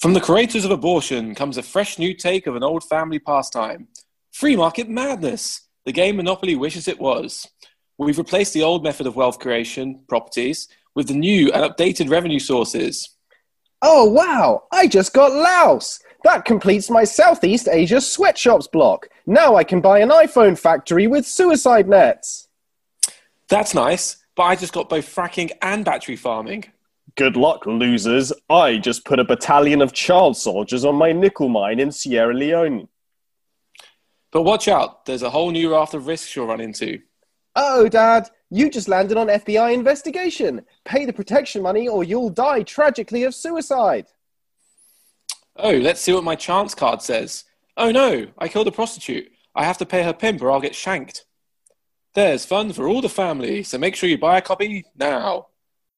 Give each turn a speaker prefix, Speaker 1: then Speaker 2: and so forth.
Speaker 1: From the creators of abortion comes a fresh new take of an old family pastime free market madness, the game Monopoly wishes it was. We've replaced the old method of wealth creation, properties, with the new and updated revenue sources.
Speaker 2: Oh, wow! I just got Laos! That completes my Southeast Asia sweatshops block. Now I can buy an iPhone factory with suicide nets.
Speaker 1: That's nice, but I just got both fracking and battery farming.
Speaker 2: Good luck, losers. I just put a battalion of child soldiers on my nickel mine in Sierra Leone.
Speaker 1: But watch out, there's a whole new raft of risks you'll run into.
Speaker 2: Oh, Dad, you just landed on FBI investigation. Pay the protection money or you'll die tragically of suicide.
Speaker 1: Oh, let's see what my chance card says. Oh no, I killed a prostitute. I have to pay her pimp or I'll get shanked. There's fun for all the family, so make sure you buy a copy now.